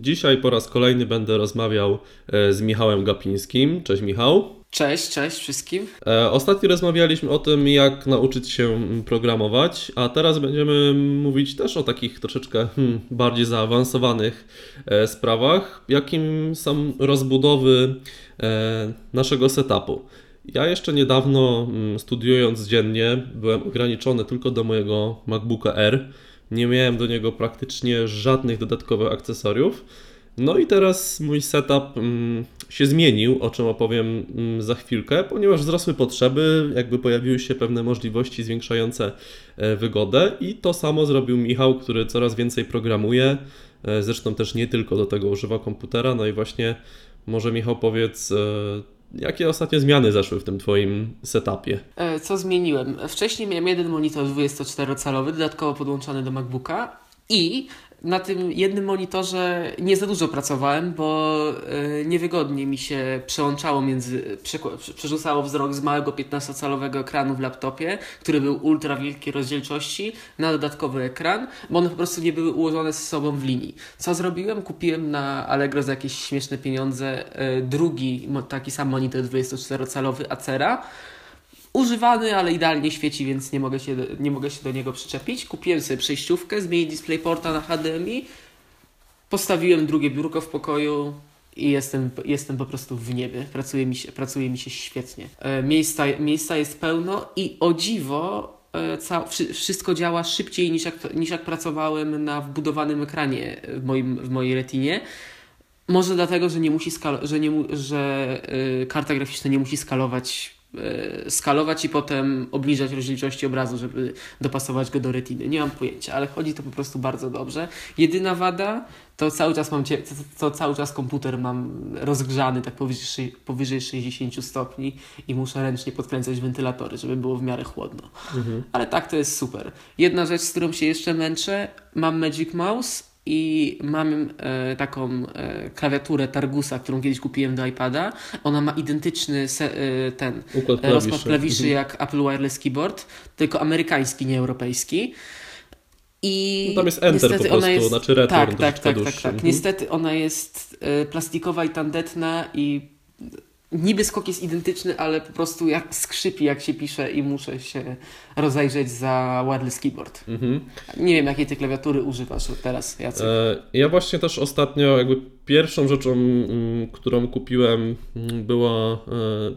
Dzisiaj po raz kolejny będę rozmawiał e, z Michałem Gapińskim. Cześć Michał. Cześć, cześć wszystkim. E, ostatnio rozmawialiśmy o tym, jak nauczyć się programować, a teraz będziemy mówić też o takich troszeczkę hmm, bardziej zaawansowanych e, sprawach, jakim są rozbudowy naszego setupu. Ja jeszcze niedawno mm, studiując dziennie byłem ograniczony tylko do mojego MacBooka R nie miałem do niego praktycznie żadnych dodatkowych akcesoriów. No i teraz mój setup mm, się zmienił, o czym opowiem mm, za chwilkę, ponieważ wzrosły potrzeby, jakby pojawiły się pewne możliwości zwiększające e, wygodę i to samo zrobił Michał, który coraz więcej programuje. E, zresztą też nie tylko do tego używa komputera. No i właśnie może Michał powiedz, e, Jakie ostatnie zmiany zaszły w tym Twoim setupie? E, co zmieniłem? Wcześniej miałem jeden monitor 24-calowy, dodatkowo podłączony do MacBooka i na tym jednym monitorze nie za dużo pracowałem, bo yy, niewygodnie mi się przełączało między, przerzucało wzrok z małego 15-calowego ekranu w laptopie, który był ultra wielkiej rozdzielczości, na dodatkowy ekran, bo one po prostu nie były ułożone ze sobą w linii. Co zrobiłem? Kupiłem na Allegro za jakieś śmieszne pieniądze yy, drugi taki sam monitor 24-calowy Acera, używany, ale idealnie świeci, więc nie mogę się, nie mogę się do niego przyczepić. Kupiłem sobie przejściówkę, zmienić DisplayPorta na HDMI, postawiłem drugie biurko w pokoju i jestem, jestem po prostu w niebie. Pracuje mi się, pracuje mi się świetnie. E, miejsca, miejsca jest pełno i o dziwo e, ca, wszystko działa szybciej niż jak, niż jak pracowałem na wbudowanym ekranie w, moim, w mojej retinie. Może dlatego, że nie musi skal- że, nie mu- że y, karta graficzna nie musi skalować skalować i potem obniżać rozdzielczości obrazu, żeby dopasować go do retiny. Nie mam pojęcia, ale chodzi to po prostu bardzo dobrze. Jedyna wada to cały czas mam to cały czas komputer mam rozgrzany tak powyżej, powyżej 60 stopni i muszę ręcznie podkręcać wentylatory, żeby było w miarę chłodno. Mhm. Ale tak to jest super. Jedna rzecz, z którą się jeszcze męczę, mam Magic Mouse i mam e, taką e, klawiaturę Targusa, którą kiedyś kupiłem do iPada. Ona ma identyczny se, e, ten Układ klawiszy. rozkład klawiszy mhm. jak Apple Wireless Keyboard, tylko amerykański, nie europejski. I no tam jest Enter po prostu, jest, znaczy return. Tak, tak, tak, tak, tak. Mhm. Niestety ona jest e, plastikowa i tandetna i niby skok jest identyczny, ale po prostu jak skrzypi jak się pisze i muszę się rozejrzeć za wireless keyboard. Mhm. Nie wiem, jakiej ty klawiatury używasz teraz, Jacek. E, ja właśnie też ostatnio jakby pierwszą rzeczą, mm, którą kupiłem mm, była, e,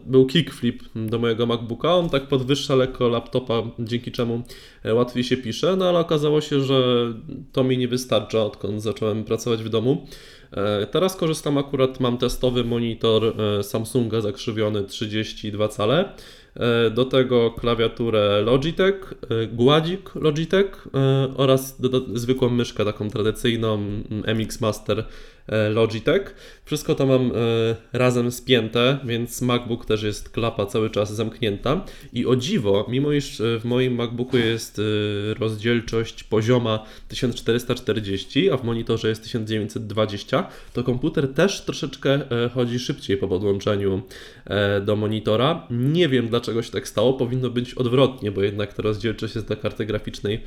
był kickflip do mojego MacBooka. On tak podwyższa lekko laptopa, dzięki czemu e, łatwiej się pisze, no ale okazało się, że to mi nie wystarcza, odkąd zacząłem pracować w domu. E, teraz korzystam akurat, mam testowy monitor e, Samsunga zakrzywiony 32 cale. E, do tego klawiaturę Logitech, gładzik Logitech oraz zwykłą myszkę taką tradycyjną MX Master E, Logitech. Wszystko to mam e, razem spięte, więc MacBook też jest klapa cały czas zamknięta. I o dziwo, mimo iż e, w moim MacBooku jest rozdzielczość pozioma 1440, a w monitorze jest 1920, to komputer też troszeczkę chodzi szybciej po podłączeniu do monitora. Nie wiem dlaczego się tak stało, powinno być odwrotnie, bo jednak ta rozdzielczość jest dla karty graficznej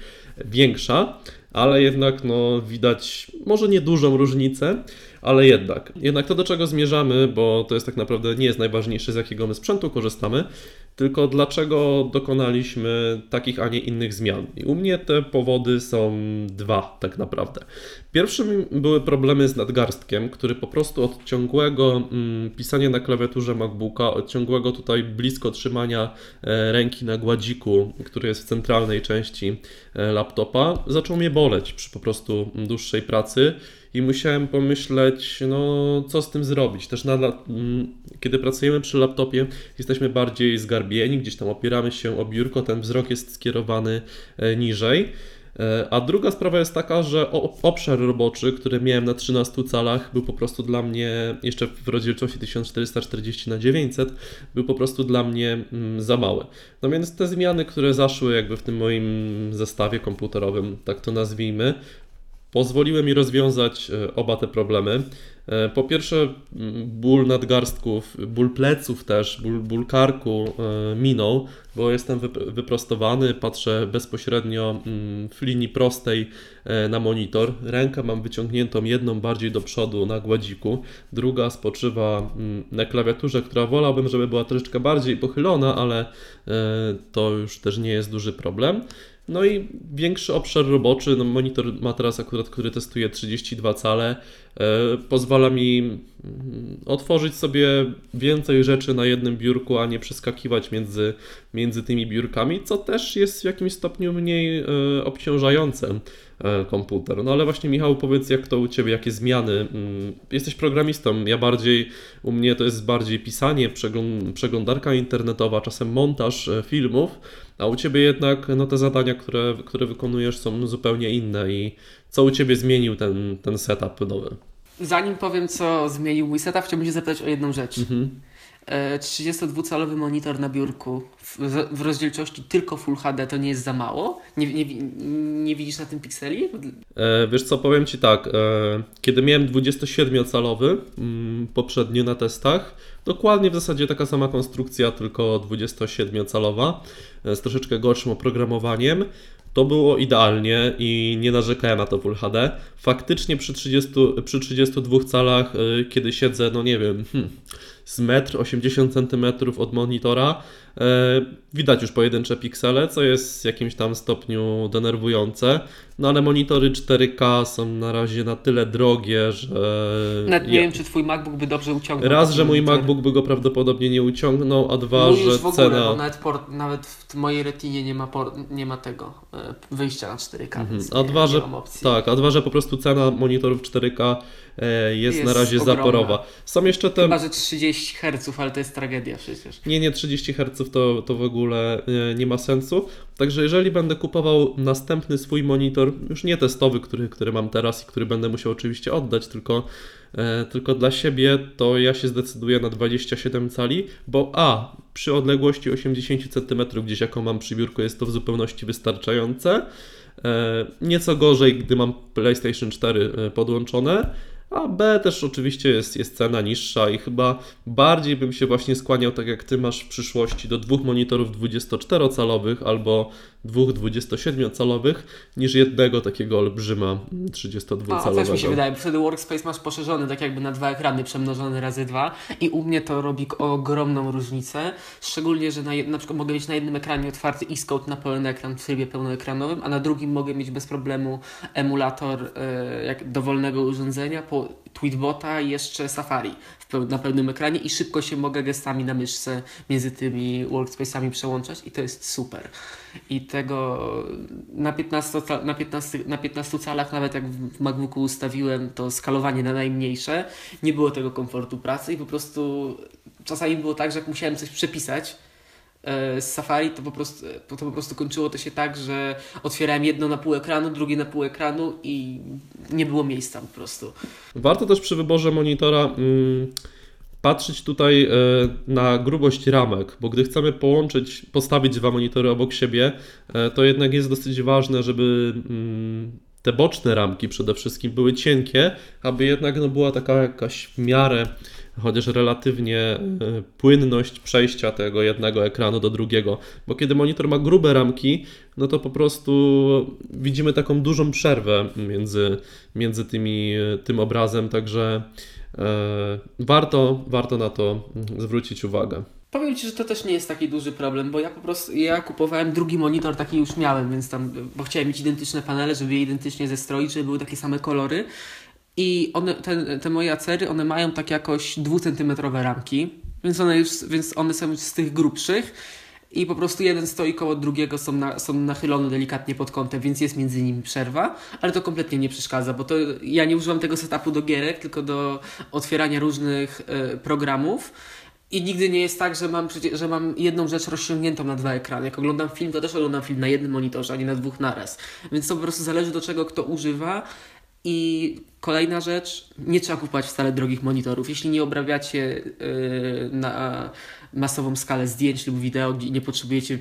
większa ale jednak no, widać może nie dużą różnicę, ale jednak. Jednak to, do czego zmierzamy, bo to jest tak naprawdę nie jest najważniejsze, z jakiego my sprzętu korzystamy, tylko dlaczego dokonaliśmy takich, a nie innych zmian. I u mnie te powody są dwa, tak naprawdę. Pierwszym były problemy z nadgarstkiem, który po prostu od ciągłego mm, pisania na klawiaturze MacBooka, od ciągłego tutaj blisko trzymania e, ręki na gładziku, który jest w centralnej części e, laptopa, zaczął mnie boleć przy po prostu dłuższej pracy i musiałem pomyśleć, no co z tym zrobić. Też nadal, mm, kiedy pracujemy przy laptopie, jesteśmy bardziej zgarbieni, gdzieś tam opieramy się o biurko, ten wzrok jest skierowany e, niżej. E, a druga sprawa jest taka, że obszar roboczy, który miałem na 13 calach, był po prostu dla mnie, jeszcze w rozdzielczości 1440 na 900, był po prostu dla mnie mm, za mały. No więc te zmiany, które zaszły jakby w tym moim zestawie komputerowym, tak to nazwijmy, pozwoliły mi rozwiązać oba te problemy. Po pierwsze, ból nadgarstków, ból pleców też, ból, ból karku minął, bo jestem wyprostowany, patrzę bezpośrednio w linii prostej na monitor. Rękę mam wyciągniętą jedną bardziej do przodu na gładziku, druga spoczywa na klawiaturze, która wolałbym, żeby była troszeczkę bardziej pochylona, ale to już też nie jest duży problem. No i większy obszar roboczy, no monitor ma teraz akurat, który testuje 32 cale, e, pozwala mi mm, otworzyć sobie więcej rzeczy na jednym biurku, a nie przeskakiwać między, między tymi biurkami, co też jest w jakimś stopniu mniej e, obciążające. E, komputer. No ale właśnie Michał, powiedz jak to u Ciebie, jakie zmiany? Mm, jesteś programistą, ja bardziej, u mnie to jest bardziej pisanie, przeglądarka internetowa, czasem montaż e, filmów, a u Ciebie jednak no, te zadania, które, które wykonujesz są zupełnie inne i co u Ciebie zmienił ten, ten setup nowy? Zanim powiem, co zmienił mój setup, chciałbym się zapytać o jedną rzecz. Mhm. 32-calowy monitor na biurku w, w, rozdzielczości tylko Full HD to nie jest za mało? Nie, nie, nie widzisz na tym pikseli? E, wiesz co, powiem Ci tak, e, kiedy miałem 27-calowy mm, poprzednio na testach, dokładnie w zasadzie taka sama konstrukcja, tylko 27-calowa, e, z troszeczkę gorszym oprogramowaniem, to było idealnie i nie narzekałem na to Full HD. Faktycznie przy, 30, przy 32 calach, e, kiedy siedzę, no nie wiem, hmm, z metr 80 cm od monitora, E, widać już pojedyncze piksele, co jest w jakimś tam stopniu denerwujące. No ale monitory 4K są na razie na tyle drogie, że. Nawet nie ja... wiem, czy twój MacBook by dobrze uciągnął. Raz, że mój MacBook by go prawdopodobnie nie uciągnął, a dwa, mój że w ogóle, cena. Bo nawet, port, nawet w mojej retinie nie ma, nie ma tego e, wyjścia na 4K. Mhm. A nie, dwa, nie że. Tak, a dwa, że po prostu cena monitorów 4K e, jest, jest na razie ogromna. zaporowa. Są jeszcze te. Chyba, że 30 Hz, ale to jest tragedia przecież. Nie, nie, 30 Hz to, to w ogóle e, nie ma sensu. Także jeżeli będę kupował następny swój monitor, już nie testowy, który, który mam teraz i który będę musiał oczywiście oddać, tylko, e, tylko dla siebie, to ja się zdecyduję na 27 cali, bo a, przy odległości 80 cm, gdzieś jaką mam przy biurku, jest to w zupełności wystarczające. E, nieco gorzej, gdy mam PlayStation 4 podłączone a B też oczywiście jest, jest cena niższa i chyba bardziej bym się właśnie skłaniał, tak jak Ty masz w przyszłości, do dwóch monitorów 24-calowych albo dwóch 27-calowych niż jednego takiego olbrzyma 32-calowego. A, mi się wydaje, wtedy workspace masz poszerzony tak jakby na dwa ekrany przemnożony razy dwa i u mnie to robi ogromną różnicę, szczególnie, że na, na przykład mogę mieć na jednym ekranie otwarty e na pełny ekran w trybie pełnoekranowym, a na drugim mogę mieć bez problemu emulator e, jak dowolnego urządzenia po Tweetbota i jeszcze Safari na pełnym ekranie i szybko się mogę gestami na myszce między tymi workspace'ami przełączać i to jest super. I tego na 15, na 15, na 15 calach, nawet jak w MacBooku ustawiłem to skalowanie na najmniejsze, nie było tego komfortu pracy i po prostu czasami było tak, że jak musiałem coś przepisać, z Safari, to po, prostu, to po prostu kończyło to się tak, że otwierałem jedno na pół ekranu, drugie na pół ekranu i nie było miejsca po prostu. Warto też przy wyborze monitora mm, patrzeć tutaj y, na grubość ramek, bo gdy chcemy połączyć, postawić dwa monitory obok siebie, y, to jednak jest dosyć ważne, żeby mm, te boczne ramki przede wszystkim były cienkie, aby jednak no, była taka jakaś w miarę chociaż relatywnie e, płynność przejścia tego jednego ekranu do drugiego, bo kiedy monitor ma grube ramki, no to po prostu widzimy taką dużą przerwę między, między tymi, tym obrazem, także e, warto, warto na to zwrócić uwagę. Powiem Ci, że to też nie jest taki duży problem, bo ja po prostu, ja kupowałem drugi monitor, taki już miałem, więc tam, bo chciałem mieć identyczne panele, żeby je identycznie zestroić, żeby były takie same kolory i one, te, te moje acery, one mają tak jakoś dwucentymetrowe ramki, więc one, już, więc one są już z tych grubszych i po prostu jeden stoi koło drugiego, są, na, są nachylone delikatnie pod kątem, więc jest między nimi przerwa, ale to kompletnie nie przeszkadza, bo to ja nie używam tego setupu do gierek, tylko do otwierania różnych y, programów. I nigdy nie jest tak, że mam, że mam jedną rzecz rozciągniętą na dwa ekrany. Jak oglądam film, to też oglądam film na jednym monitorze, a nie na dwóch naraz. Więc to po prostu zależy do czego kto używa I kolejna rzecz, nie trzeba kupować wcale drogich monitorów. Jeśli nie obrabiacie yy, na masową skalę zdjęć lub wideo, gdzie nie potrzebujecie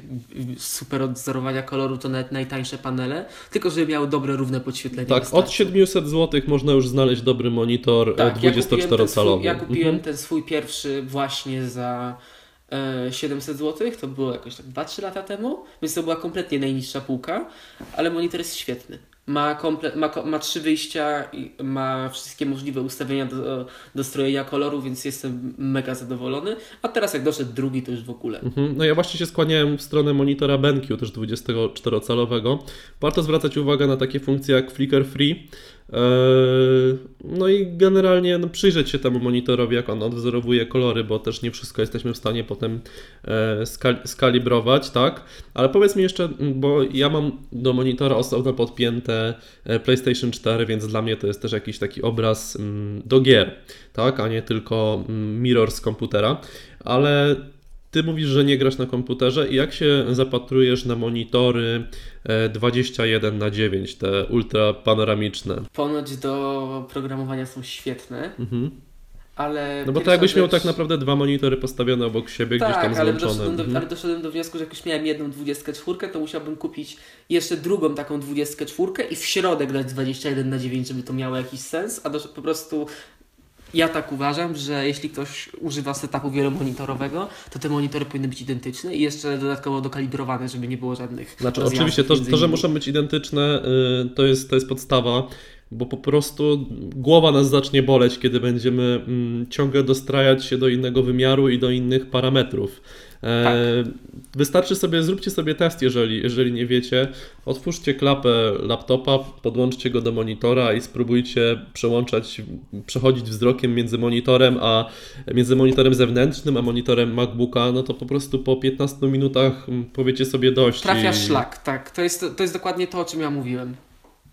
super odzorowania koloru, to nawet najtańsze panele, tylko żeby miały dobre, równe podświetlenie. Tak, od 700 zł można już znaleźć dobry monitor Tak, ja kupiłem, ten swój, 24-calowy. ja kupiłem Mhm. ten swój pierwszy właśnie za e, 700 zł, to było jakoś tak 2-3 lata temu, więc to była kompletnie najniższa półka, ale monitor jest świetny. Ma, komple- ma, ma trzy wyjścia, i ma wszystkie możliwe ustawienia do, do strojenia koloru, więc jestem mega zadowolony. A teraz jak doszedł drugi, to już w ogóle. Mhm. No ja właśnie się skłaniałem w stronę monitora BenQ, też 24-calowego. Warto zwracać uwagę na takie funkcje jak flicker free. Eee, No i generalnie no, przyjrzeć się temu monitorowi, jak on odwzorowuje kolory, bo też nie wszystko jesteśmy w stanie potem e, skal- skalibrować, tak? Ale powiedz mi jeszcze, bo ja mam do monitora osobno podpięte e, PlayStation 4, więc dla mnie to jest też jakiś taki obraz do gier, tak? A nie tylko mirror z komputera. Ale ty mówisz, że nie grasz na komputerze i jak się zapatrujesz na monitory e, 21 na 9 te ultra panoramiczne? Ponoć do programowania są świetne, Mhm. ale. No bo to jakbyś miał rzecz- tak naprawdę dwa monitory postawione obok siebie, gdzieś tam Tak, ale złączone. doszedłem, do, Mhm. ale doszedłem do wniosku, że jak już miałem jedną 24, to musiałbym kupić jeszcze drugą taką 24 i w środek dać 21 na 9, żeby to miało jakiś sens, a po prostu ja tak uważam, że jeśli ktoś używa setupu wielomonitorowego, to te monitory powinny być identyczne i jeszcze dodatkowo dokalibrowane, żeby nie było żadnych Znaczy, oczywiście to, to, że muszą być identyczne, y, to jest, to jest podstawa, bo po prostu głowa nas zacznie boleć, kiedy będziemy mm, ciągle dostrajać się do innego wymiaru i do innych parametrów. E, Tak. Wystarczy sobie, zróbcie sobie test, jeżeli, jeżeli nie wiecie. Otwórzcie klapę laptopa, podłączcie go do monitora i spróbujcie przełączać, przechodzić wzrokiem między monitorem, a między monitorem zewnętrznym, a monitorem MacBooka, no to po prostu po 15 minutach mm, powiecie sobie dość. Trafiasz i- szlak, tak. To jest, to jest dokładnie to, o czym ja mówiłem.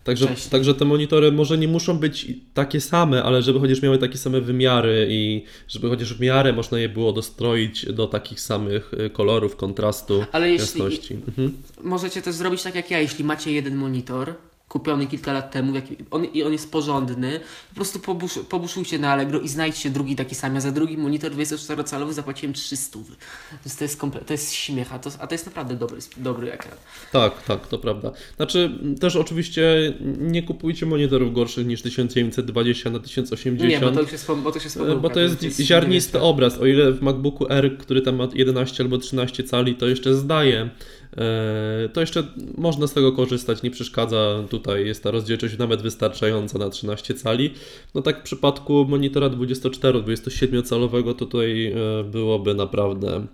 Także, także te monitory może nie muszą być takie same, ale żeby chociaż miały takie same wymiary i żeby chociaż w miarę można je było dostroić do takich samych y, kolorów, kontrastu, Ale jeśli- jasności. Mhm. Możecie też zrobić tak jak ja, jeśli macie jeden monitor, kupiony kilka lat temu jaki, on, i on jest porządny, po prostu pobusz, pobuszujcie na Allegro i znajdźcie drugi taki sam. Ja za drugi monitor 24-calowy zapłaciłem 300. Więc to jest, komple- to jest śmiech, a to, a to jest naprawdę dobry, dobry ekran. Tak, tak, to prawda. Znaczy też oczywiście nie kupujcie monitorów gorszych niż 1920 na 1080. Nie, bo to już jest, bo to już jest pomyłka. Bo to jest już ziarnisty obraz. O ile w MacBooku R, który tam ma 11 albo 13 cali, to jeszcze zdaje. E, To jeszcze można z tego korzystać, nie przeszkadza. Tutaj jest ta rozdzielczość nawet wystarczająca na 13 cali. No tak w przypadku monitora 24-27 calowego to tutaj e, byłoby naprawdę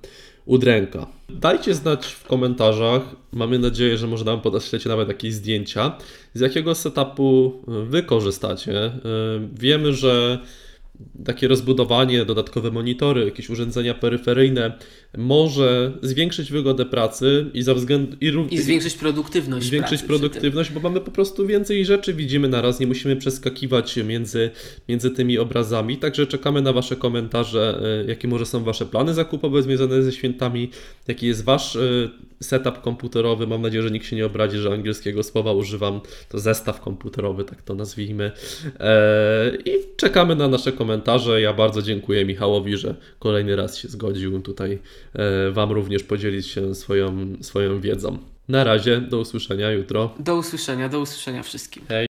udręka. Dajcie znać w komentarzach. Mamy nadzieję, że może nam podeślecie nawet jakieś zdjęcia, z jakiego setupu e, wy korzystacie. Wiemy, że takie rozbudowanie, dodatkowe monitory, jakieś urządzenia peryferyjne może zwiększyć wygodę pracy i za względu i, ró- I zwiększyć produktywność. zwiększyć produktywność, bo mamy po prostu więcej rzeczy widzimy na raz, nie musimy przeskakiwać między, między tymi obrazami. Także czekamy na Wasze komentarze, e, jakie może są Wasze plany zakupowe związane ze świętami, jaki jest Wasz e, setup komputerowy. Mam nadzieję, że nikt się nie obrazi, że angielskiego słowa używam. To zestaw komputerowy, tak to nazwijmy. E, I czekamy na nasze komentarze. Ja bardzo dziękuję Michałowi, że kolejny raz się zgodził tutaj e, Wam również podzielić się swoją, swoją wiedzą. Na razie, do usłyszenia jutro. Do usłyszenia, do usłyszenia wszystkim. Hej.